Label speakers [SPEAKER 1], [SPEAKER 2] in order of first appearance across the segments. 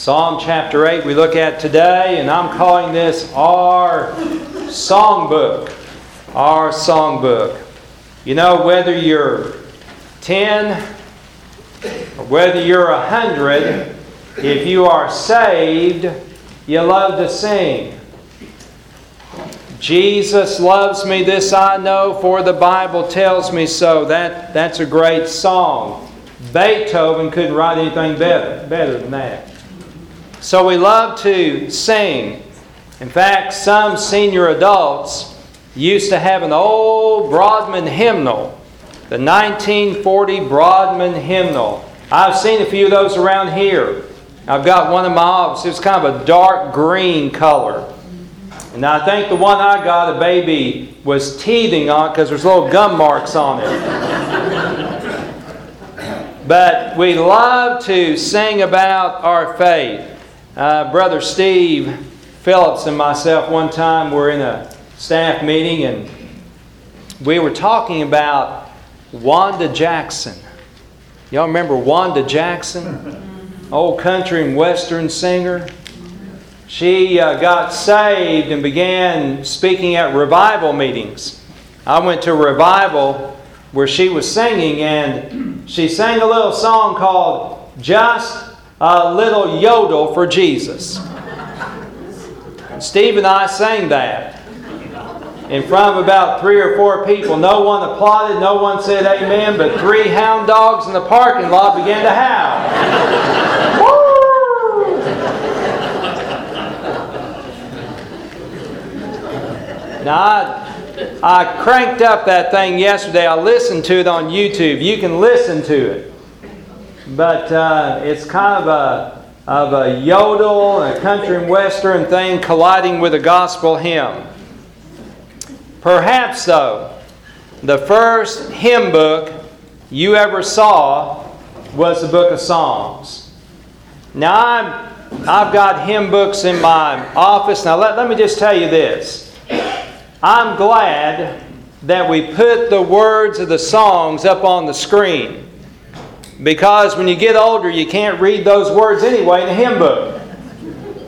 [SPEAKER 1] Psalm chapter 8 we look at today, and I'm calling this our songbook. Our songbook. You know, whether you're 10 or whether you're 100, if you are saved, you love to sing. Jesus loves me, this I know, for the Bible tells me so. That, that's a great song. Beethoven couldn't write anything better, better than that. So we love to sing. In fact, some senior adults used to have an old Broadman hymnal, the 1940 Broadman hymnal. I've seen a few of those around here. I've got one in my office. It's kind of a dark green color. And I think the one I got, a baby was teething on because there's little gum marks on it. but we love to sing about our faith. Uh, Brother Steve Phillips and myself, one time, were in a staff meeting and we were talking about Wanda Jackson. Y'all remember Wanda Jackson? Old country and western singer she uh, got saved and began speaking at revival meetings. I went to a revival where she was singing, and she sang a little song called Just a Little Yodel for Jesus. Steve and I sang that in front of about three or four people. No one applauded, no one said amen, but three hound dogs in the parking lot began to howl. Now, I, I cranked up that thing yesterday. I listened to it on YouTube. You can listen to it. But uh, it's kind of a, of a yodel, a country and western thing colliding with a gospel hymn. Perhaps, though, the first hymn book you ever saw was the book of Psalms. Now, I'm, I've got hymn books in my office. Now, let, let me just tell you this. I'm glad that we put the words of the songs up on the screen. Because when you get older, you can't read those words anyway in a hymn book.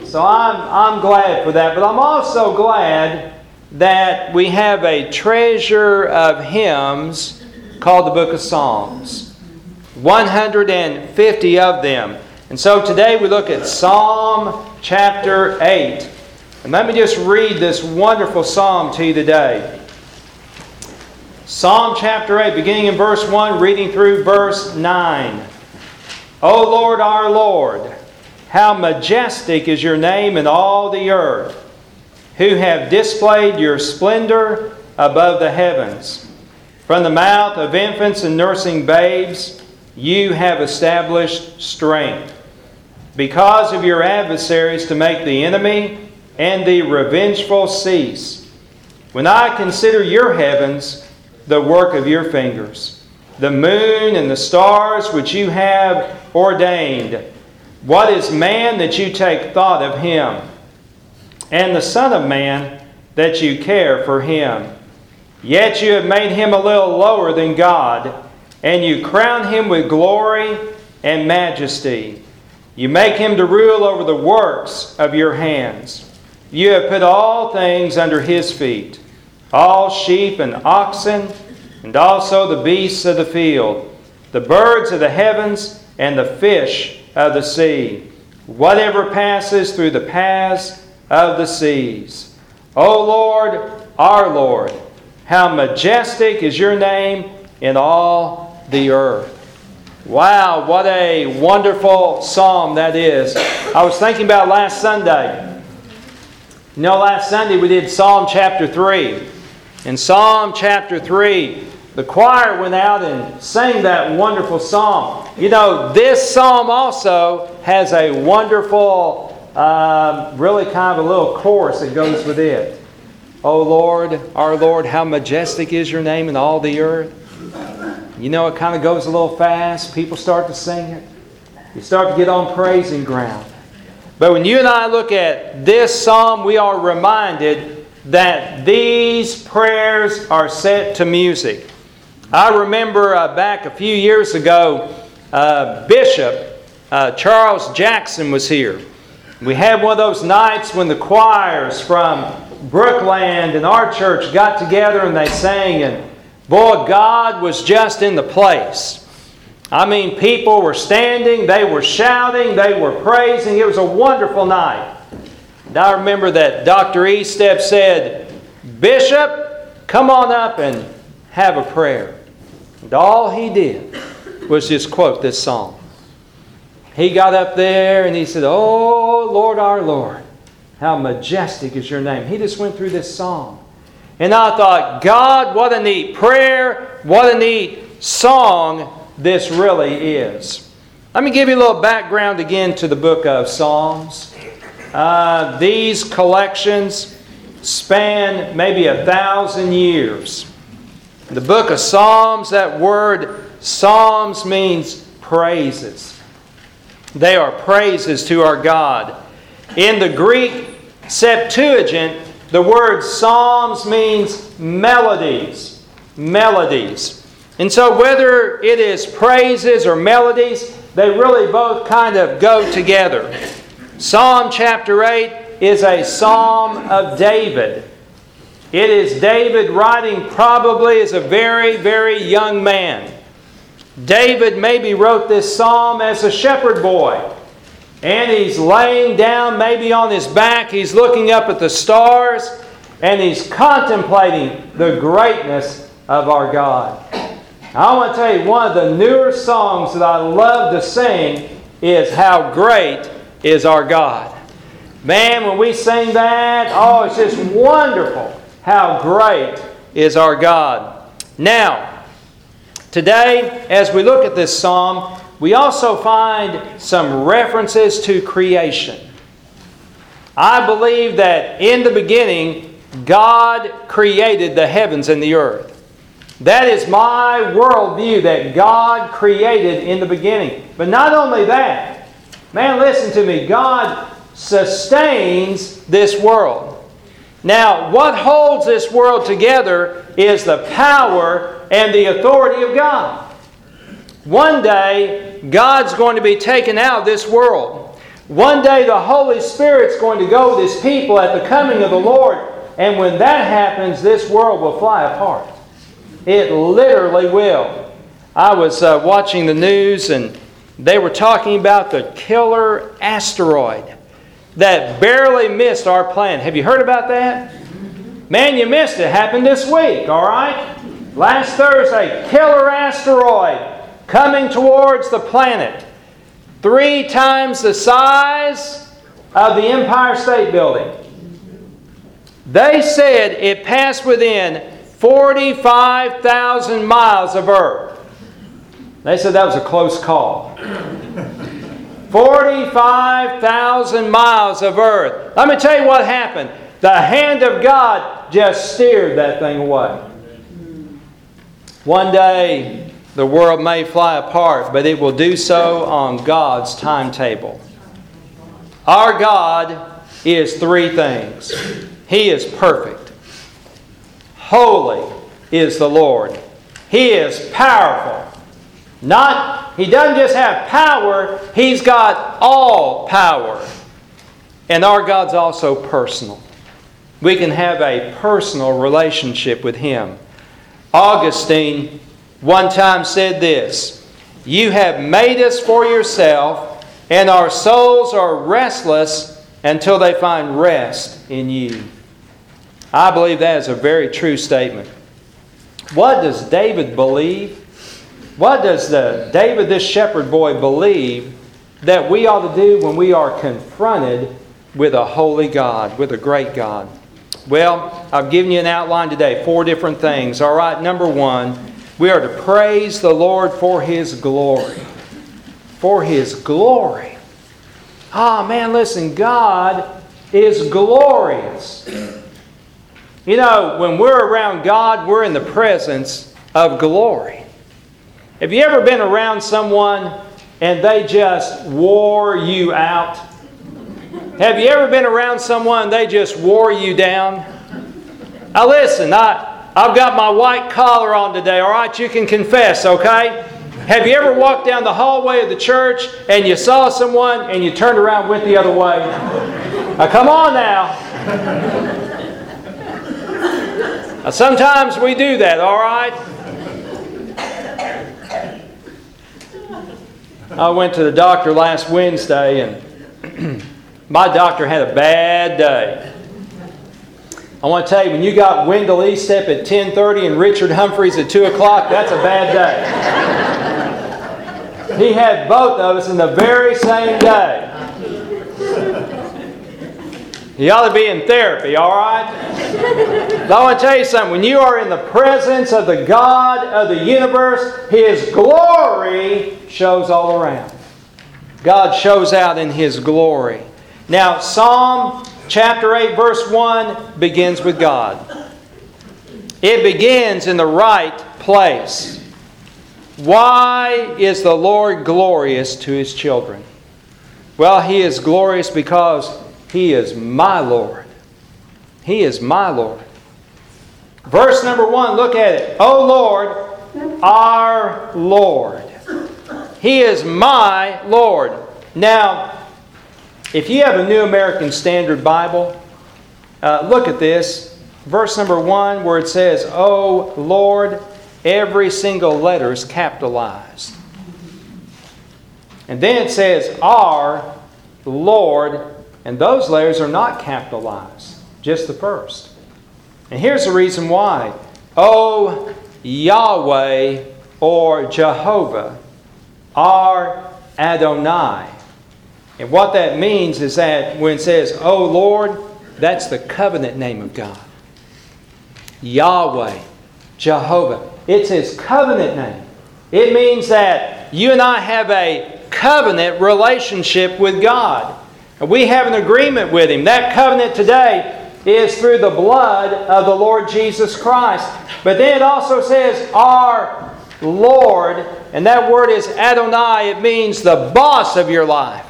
[SPEAKER 1] So I'm, I'm glad for that. But I'm also glad that we have a treasure of hymns called the Book of Psalms 150 of them. And so today we look at Psalm chapter 8. And let me just read this wonderful psalm to you today. Psalm chapter 8, beginning in verse 1, reading through verse 9. O Lord, our Lord, how majestic is your name in all the earth, who have displayed your splendor above the heavens. From the mouth of infants and nursing babes, you have established strength. Because of your adversaries to make the enemy and the revengeful cease. When I consider your heavens, the work of your fingers, the moon and the stars which you have ordained, what is man that you take thought of him, and the Son of Man that you care for him? Yet you have made him a little lower than God, and you crown him with glory and majesty. You make him to rule over the works of your hands. You have put all things under his feet all sheep and oxen, and also the beasts of the field, the birds of the heavens, and the fish of the sea, whatever passes through the paths of the seas. O Lord, our Lord, how majestic is your name in all the earth. Wow, what a wonderful psalm that is. I was thinking about last Sunday. You know, last Sunday we did Psalm chapter 3. In Psalm chapter 3, the choir went out and sang that wonderful psalm. You know, this psalm also has a wonderful, uh, really kind of a little chorus that goes with it. O Lord, our Lord, how majestic is your name in all the earth. You know, it kind of goes a little fast. People start to sing it. You start to get on praising ground. But when you and I look at this psalm, we are reminded that these prayers are set to music. I remember uh, back a few years ago, uh, Bishop uh, Charles Jackson was here. We had one of those nights when the choirs from Brookland and our church got together and they sang, and boy, God was just in the place. I mean, people were standing, they were shouting, they were praising. It was a wonderful night. And I remember that Dr. Estep said, Bishop, come on up and have a prayer. And all he did was just quote this song. He got up there and he said, Oh, Lord our Lord, how majestic is your name. He just went through this song. And I thought, God, what a neat prayer, what a neat song this really is. Let me give you a little background again to the book of Psalms. Uh, these collections span maybe a thousand years. The book of Psalms, that word Psalms means praises. They are praises to our God. In the Greek Septuagint, the word Psalms means melodies. Melodies. And so, whether it is praises or melodies, they really both kind of go together. Psalm chapter 8 is a psalm of David. It is David writing probably as a very, very young man. David maybe wrote this psalm as a shepherd boy. And he's laying down, maybe on his back, he's looking up at the stars, and he's contemplating the greatness of our God. I want to tell you, one of the newer songs that I love to sing is How Great is Our God. Man, when we sing that, oh, it's just wonderful. How great is our God. Now, today, as we look at this psalm, we also find some references to creation. I believe that in the beginning, God created the heavens and the earth. That is my worldview that God created in the beginning. But not only that, man, listen to me. God sustains this world. Now, what holds this world together is the power and the authority of God. One day, God's going to be taken out of this world. One day, the Holy Spirit's going to go with His people at the coming of the Lord. And when that happens, this world will fly apart. It literally will. I was uh, watching the news and they were talking about the killer asteroid that barely missed our planet. Have you heard about that? Man, you missed it. happened this week, all right? Last Thursday, killer asteroid coming towards the planet. Three times the size of the Empire State Building. They said it passed within 45,000 miles of Earth. They said that was a close call. 45,000 miles of Earth. Let me tell you what happened. The hand of God just steered that thing away. One day, the world may fly apart, but it will do so on God's timetable. Our God is three things He is perfect. Holy is the Lord. He is powerful. Not he doesn't just have power, he's got all power. And our God's also personal. We can have a personal relationship with him. Augustine one time said this You have made us for yourself, and our souls are restless until they find rest in you. I believe that is a very true statement. What does David believe? What does the David, this shepherd boy, believe that we ought to do when we are confronted with a holy God, with a great God? Well, I've given you an outline today, four different things. All right, number one, we are to praise the Lord for His glory. For His glory. Ah, oh, man, listen, God is glorious. You know, when we're around God, we're in the presence of glory. Have you ever been around someone and they just wore you out? Have you ever been around someone they just wore you down? Now, listen, I, I've got my white collar on today, all right? You can confess, okay? Have you ever walked down the hallway of the church and you saw someone and you turned around went the other way? Now, come on now. now. Sometimes we do that, all right? I went to the doctor last Wednesday and my doctor had a bad day. I want to tell you, when you got Wendell Estep at 10.30 and Richard Humphreys at 2 o'clock, that's a bad day. he had both of us in the very same day. He ought to be in therapy, all right? But I want to tell you something. When you are in the presence of the God of the universe, His glory shows all around. God shows out in His glory. Now, Psalm chapter 8, verse 1 begins with God. It begins in the right place. Why is the Lord glorious to his children? Well, he is glorious because he is my Lord. He is my Lord. Verse number 1, look at it. O Lord, our Lord. He is my Lord. Now, if you have a New American Standard Bible, uh, look at this. Verse number one, where it says, Oh Lord, every single letter is capitalized. And then it says, Our Lord, and those letters are not capitalized, just the first. And here's the reason why. Oh Yahweh or Jehovah, our Adonai. And what that means is that when it says, Oh Lord, that's the covenant name of God. Yahweh, Jehovah. It's His covenant name. It means that you and I have a covenant relationship with God. We have an agreement with Him. That covenant today is through the blood of the Lord Jesus Christ. But then it also says, Our Lord, and that word is Adonai. It means the boss of your life.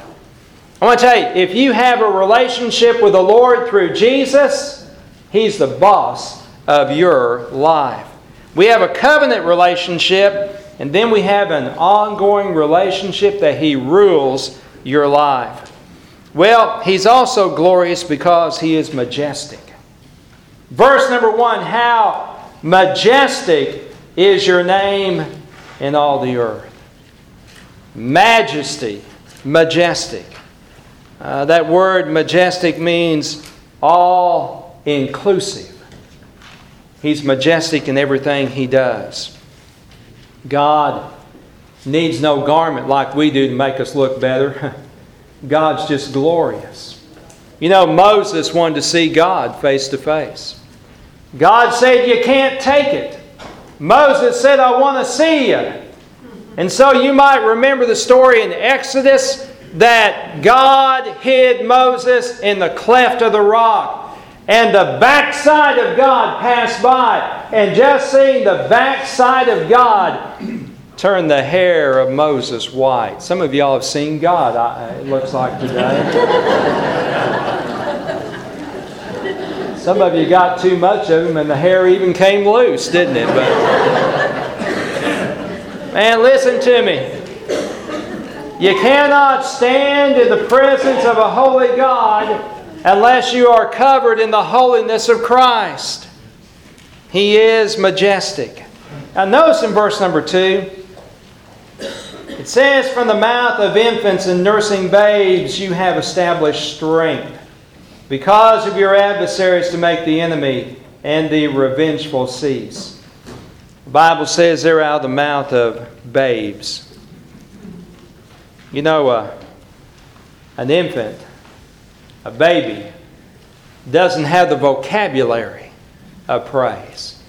[SPEAKER 1] I want to tell you, if you have a relationship with the Lord through Jesus, He's the boss of your life. We have a covenant relationship, and then we have an ongoing relationship that He rules your life. Well, He's also glorious because He is majestic. Verse number one How majestic is your name in all the earth? Majesty, majestic. Uh, that word majestic means all inclusive. He's majestic in everything he does. God needs no garment like we do to make us look better. God's just glorious. You know, Moses wanted to see God face to face. God said, You can't take it. Moses said, I want to see you. And so you might remember the story in Exodus that God hid Moses in the cleft of the rock. And the backside of God passed by. And just seeing the backside of God turned the hair of Moses white. Some of y'all have seen God, uh, it looks like today. Some of you got too much of him and the hair even came loose, didn't it? But man, listen to me. You cannot stand in the presence of a holy God unless you are covered in the holiness of Christ. He is majestic. Now, notice in verse number 2, it says, From the mouth of infants and nursing babes you have established strength, because of your adversaries to make the enemy and the revengeful cease. The Bible says they're out of the mouth of babes. You know, uh, an infant, a baby, doesn't have the vocabulary of praise.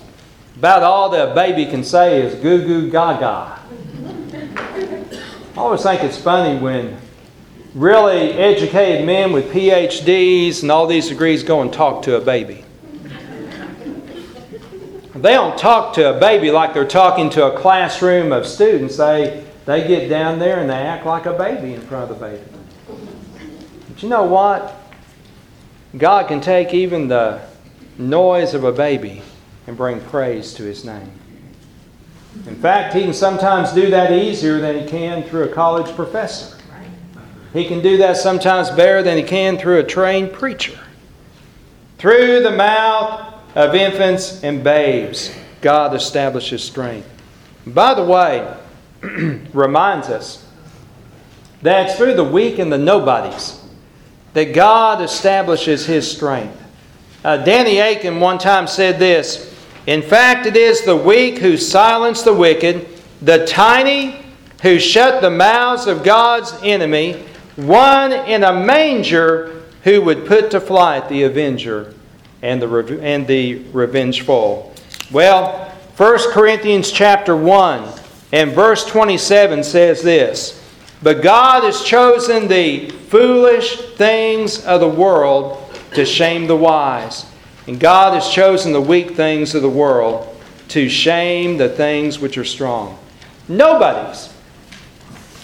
[SPEAKER 1] About all that a baby can say is goo goo gaga. I always think it's funny when really educated men with PhDs and all these degrees go and talk to a baby. They don't talk to a baby like they're talking to a classroom of students. They they get down there and they act like a baby in front of the baby. But you know what? God can take even the noise of a baby and bring praise to his name. In fact, he can sometimes do that easier than he can through a college professor. He can do that sometimes better than he can through a trained preacher. Through the mouth of infants and babes, God establishes strength. By the way, reminds us that it's through the weak and the nobodies that God establishes his strength. Uh, Danny Akin one time said this In fact, it is the weak who silence the wicked, the tiny who shut the mouths of God's enemy, one in a manger who would put to flight the avenger and the, and the revengeful. Well, 1 Corinthians chapter 1 and verse 27 says this But God has chosen the foolish things of the world to shame the wise. And God has chosen the weak things of the world to shame the things which are strong. Nobody's.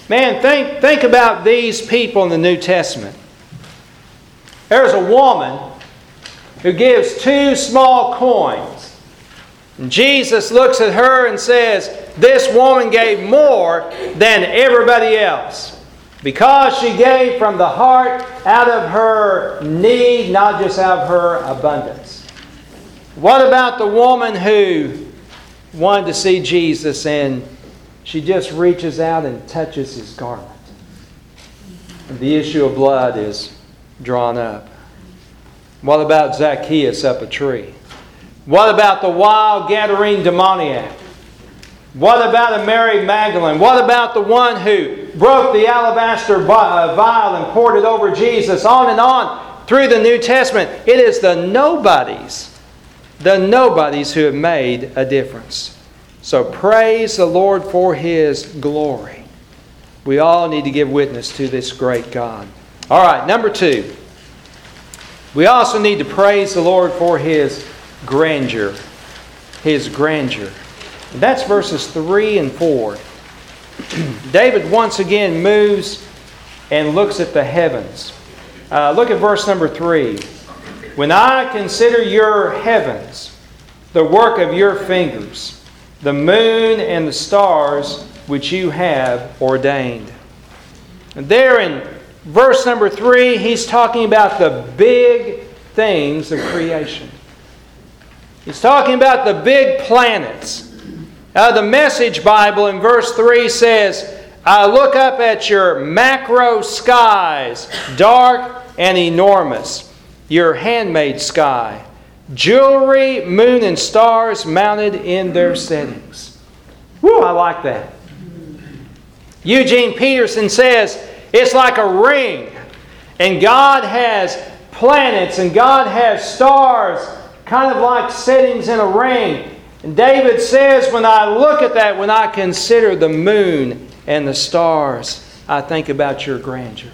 [SPEAKER 1] Man, think, think about these people in the New Testament. There's a woman who gives two small coins. And Jesus looks at her and says, This woman gave more than everybody else because she gave from the heart out of her need, not just out of her abundance. What about the woman who wanted to see Jesus and she just reaches out and touches his garment? The issue of blood is drawn up. What about Zacchaeus up a tree? What about the wild Gadarene demoniac? What about Mary Magdalene? What about the one who broke the alabaster uh, vial and poured it over Jesus? On and on through the New Testament. It is the nobodies, the nobodies who have made a difference. So praise the Lord for His glory. We all need to give witness to this great God. All right, number two. We also need to praise the Lord for His grandeur. His grandeur. That's verses 3 and 4. David once again moves and looks at the heavens. Uh, look at verse number 3. When I consider your heavens, the work of your fingers, the moon and the stars which you have ordained. And there in verse number 3, he's talking about the big things of creation. He's talking about the big planets uh, the Message Bible in verse 3 says, I look up at your macro skies, dark and enormous, your handmade sky, jewelry, moon, and stars mounted in their settings. Woo, I like that. Eugene Peterson says, it's like a ring, and God has planets and God has stars, kind of like settings in a ring. And David says, when I look at that, when I consider the moon and the stars, I think about your grandeur.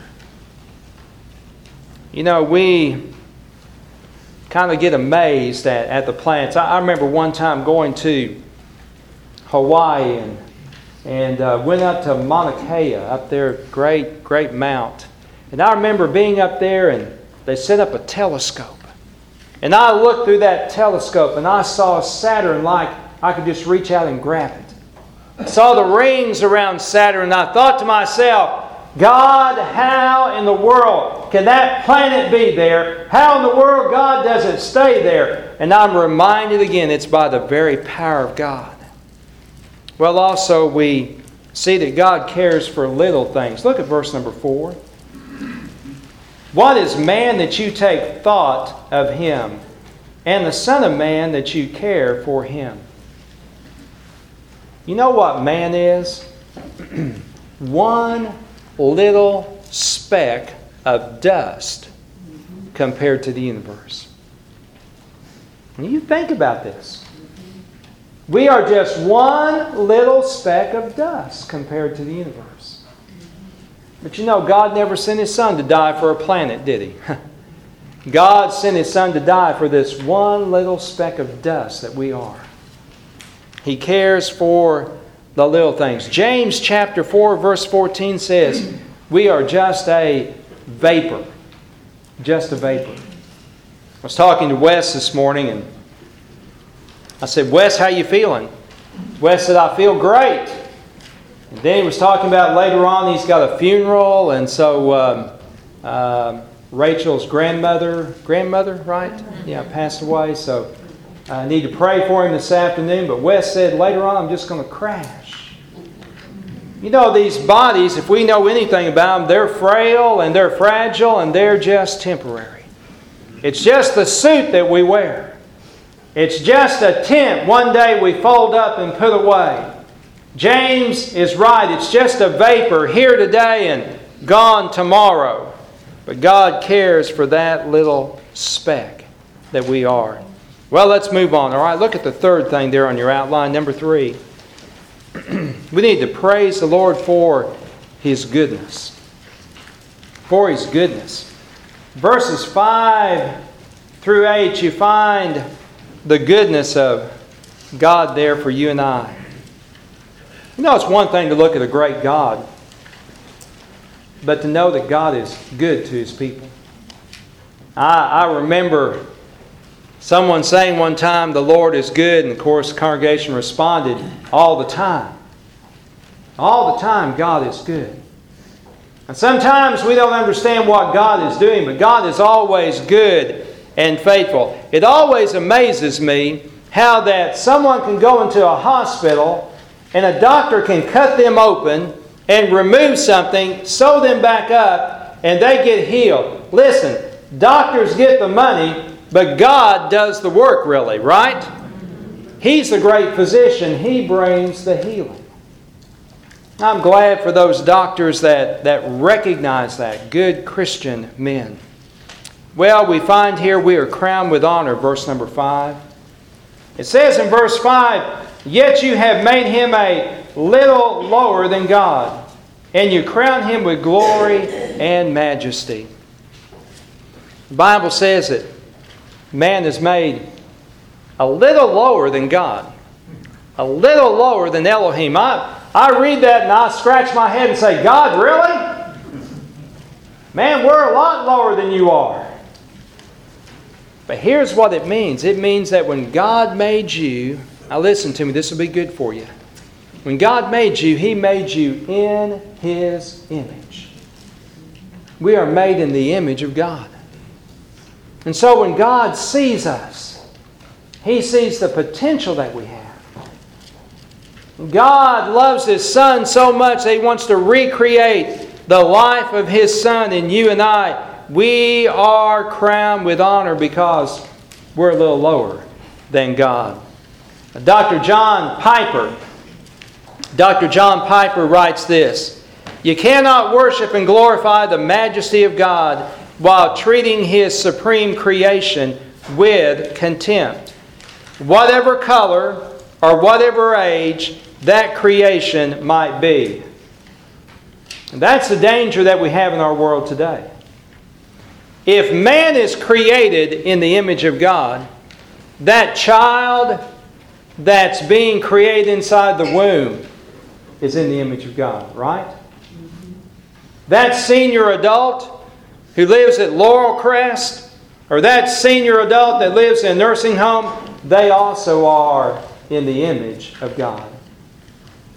[SPEAKER 1] You know, we kind of get amazed at, at the plants. I, I remember one time going to Hawaii and, and uh, went up to Mauna Kea, up there, great, great mount. And I remember being up there and they set up a telescope. And I looked through that telescope and I saw Saturn like I could just reach out and grab it. I saw the rings around Saturn and I thought to myself, God, how in the world can that planet be there? How in the world God does it stay there? And I'm reminded again, it's by the very power of God. Well, also, we see that God cares for little things. Look at verse number four. What is man that you take thought of him, and the Son of Man that you care for him? You know what man is? One little speck of dust compared to the universe. You think about this, we are just one little speck of dust compared to the universe. But you know, God never sent His Son to die for a planet, did He? God sent His Son to die for this one little speck of dust that we are. He cares for the little things. James chapter 4, verse 14 says, We are just a vapor. Just a vapor. I was talking to Wes this morning and I said, Wes, how you feeling? Wes said, I feel great. And he was talking about later on he's got a funeral, and so um, uh, Rachel's grandmother, grandmother, right? Yeah, passed away. So I need to pray for him this afternoon. But Wes said later on I'm just going to crash. You know, these bodies, if we know anything about them, they're frail and they're fragile and they're just temporary. It's just the suit that we wear. It's just a tent one day we fold up and put away. James is right. It's just a vapor here today and gone tomorrow. But God cares for that little speck that we are. Well, let's move on. All right, look at the third thing there on your outline, number three. we need to praise the Lord for His goodness. For His goodness. Verses 5 through 8, you find the goodness of God there for you and I. You know, it's one thing to look at a great God, but to know that God is good to his people. I, I remember someone saying one time, The Lord is good, and of course, the congregation responded, All the time. All the time, God is good. And sometimes we don't understand what God is doing, but God is always good and faithful. It always amazes me how that someone can go into a hospital and a doctor can cut them open and remove something, sew them back up, and they get healed. Listen, doctors get the money, but God does the work, really, right? He's the great physician, He brings the healing. I'm glad for those doctors that, that recognize that, good Christian men. Well, we find here we are crowned with honor, verse number 5. It says in verse 5 Yet you have made him a little lower than God, and you crown him with glory and majesty. The Bible says that man is made a little lower than God, a little lower than Elohim. I, I read that and I scratch my head and say, God, really? Man, we're a lot lower than you are. But here's what it means it means that when God made you, now, listen to me, this will be good for you. When God made you, He made you in His image. We are made in the image of God. And so when God sees us, He sees the potential that we have. God loves His Son so much that He wants to recreate the life of His Son in you and I. We are crowned with honor because we're a little lower than God. Dr. John Piper, Dr. John Piper writes this You cannot worship and glorify the majesty of God while treating His supreme creation with contempt. Whatever color or whatever age that creation might be. And that's the danger that we have in our world today. If man is created in the image of God, that child that's being created inside the womb is in the image of God, right? That senior adult who lives at Laurel Crest, or that senior adult that lives in a nursing home, they also are in the image of God.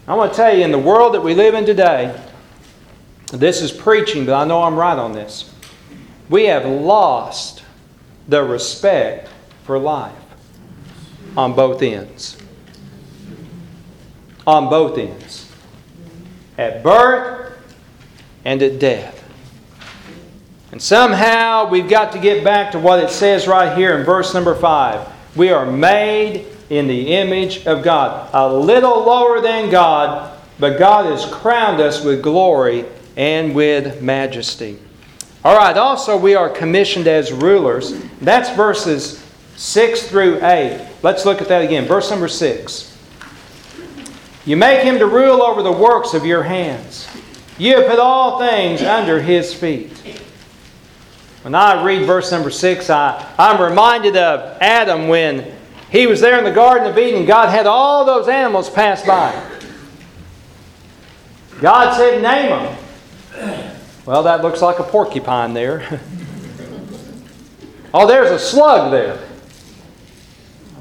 [SPEAKER 1] I want to tell you, in the world that we live in today, this is preaching, but I know I'm right on this. We have lost the respect for life on both ends. On both ends. At birth and at death. And somehow we've got to get back to what it says right here in verse number 5. We are made in the image of God. A little lower than God, but God has crowned us with glory and with majesty. All right, also we are commissioned as rulers. That's verses 6 through 8. Let's look at that again. Verse number 6. You make him to rule over the works of your hands. You have put all things under his feet. When I read verse number 6, I, I'm reminded of Adam when he was there in the Garden of Eden. God had all those animals pass by. God said, Name them. Well, that looks like a porcupine there. oh, there's a slug there.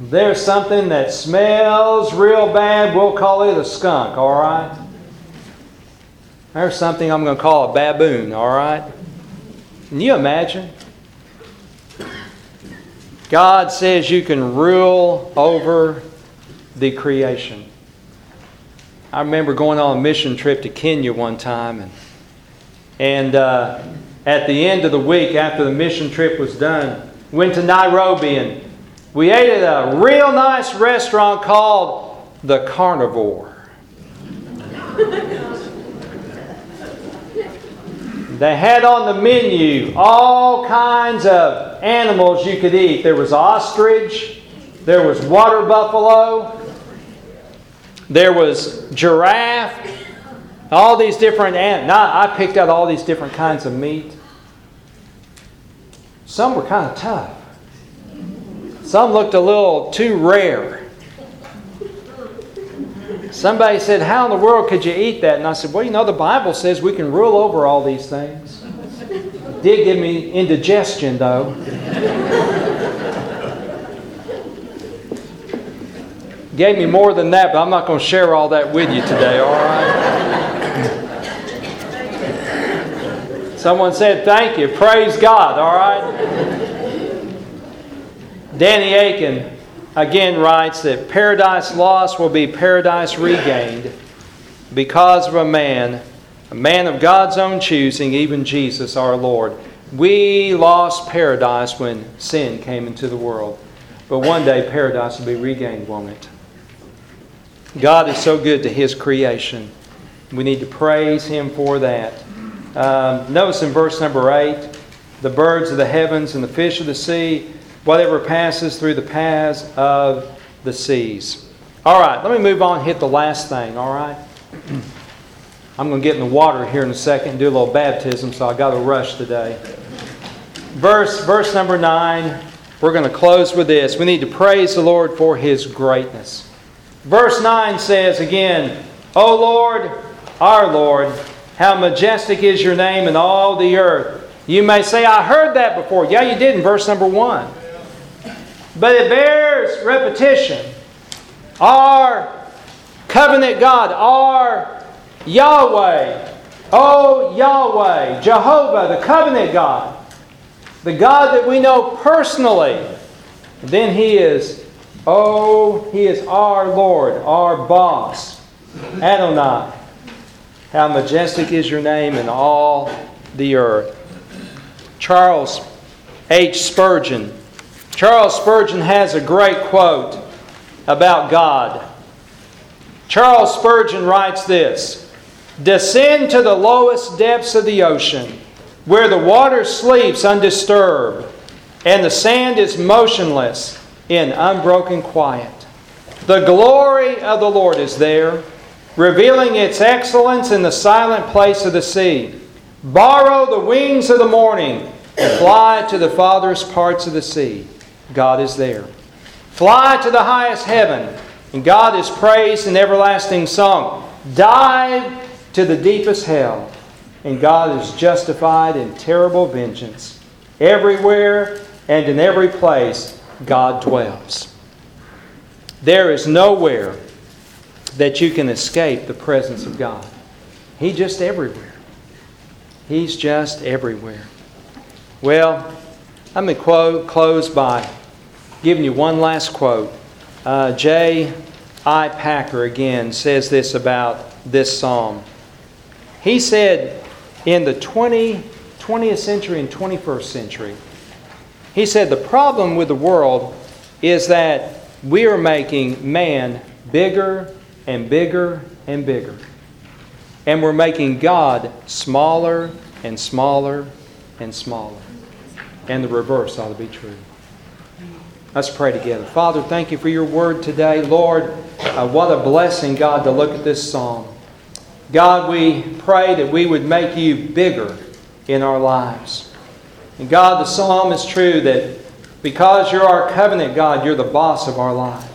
[SPEAKER 1] There's something that smells real bad. We'll call it a skunk, all right? There's something I'm going to call a baboon, all right? Can you imagine? God says you can rule over the creation. I remember going on a mission trip to Kenya one time, and, and uh, at the end of the week, after the mission trip was done, went to Nairobi and we ate at a real nice restaurant called The Carnivore. they had on the menu all kinds of animals you could eat. There was ostrich, there was water buffalo, there was giraffe, all these different animals. I picked out all these different kinds of meat. Some were kind of tough. Some looked a little too rare. Somebody said, How in the world could you eat that? And I said, Well, you know, the Bible says we can rule over all these things. It did give me indigestion, though. Gave me more than that, but I'm not going to share all that with you today, all right? Someone said, Thank you. Praise God, all right? Danny Akin again writes that paradise lost will be paradise regained because of a man, a man of God's own choosing, even Jesus our Lord. We lost paradise when sin came into the world. But one day paradise will be regained, won't it? God is so good to His creation. We need to praise Him for that. Um, notice in verse number 8 the birds of the heavens and the fish of the sea whatever passes through the paths of the seas. All right, let me move on hit the last thing, all right? I'm going to get in the water here in a second and do a little baptism, so I got to rush today. Verse, verse number 9, we're going to close with this. We need to praise the Lord for his greatness. Verse 9 says again, O Lord, our Lord, how majestic is your name in all the earth. You may say, I heard that before. Yeah, you did in verse number 1. But it bears repetition. Our covenant God, our Yahweh, oh Yahweh, Jehovah, the covenant God, the God that we know personally. And then He is, oh, He is our Lord, our boss, Adonai. How majestic is your name in all the earth. Charles H. Spurgeon Charles Spurgeon has a great quote about God. Charles Spurgeon writes this Descend to the lowest depths of the ocean, where the water sleeps undisturbed, and the sand is motionless in unbroken quiet. The glory of the Lord is there, revealing its excellence in the silent place of the sea. Borrow the wings of the morning and fly to the farthest parts of the sea. God is there. Fly to the highest heaven, and God is praised in everlasting song. Dive to the deepest hell, and God is justified in terrible vengeance. Everywhere and in every place, God dwells. There is nowhere that you can escape the presence of God. He's just everywhere. He's just everywhere. Well, let me quote, close by giving you one last quote. Uh, J. I. Packer again says this about this psalm. He said in the 20, 20th century and 21st century, he said the problem with the world is that we are making man bigger and bigger and bigger. And we're making God smaller and smaller and smaller. And the reverse ought to be true. Let's pray together. Father, thank you for your word today. Lord, uh, what a blessing, God, to look at this psalm. God, we pray that we would make you bigger in our lives. And God, the psalm is true that because you're our covenant God, you're the boss of our life.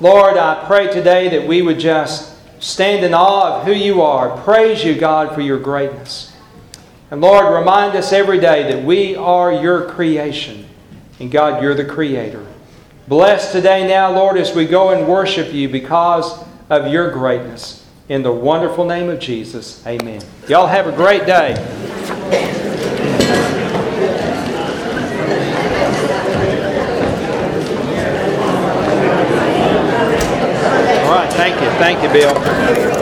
[SPEAKER 1] Lord, I pray today that we would just stand in awe of who you are. Praise you, God, for your greatness. And Lord, remind us every day that we are your creation. And God, you're the creator. Bless today now, Lord, as we go and worship you because of your greatness. In the wonderful name of Jesus, amen. Y'all have a great day. All right, thank you. Thank you, Bill.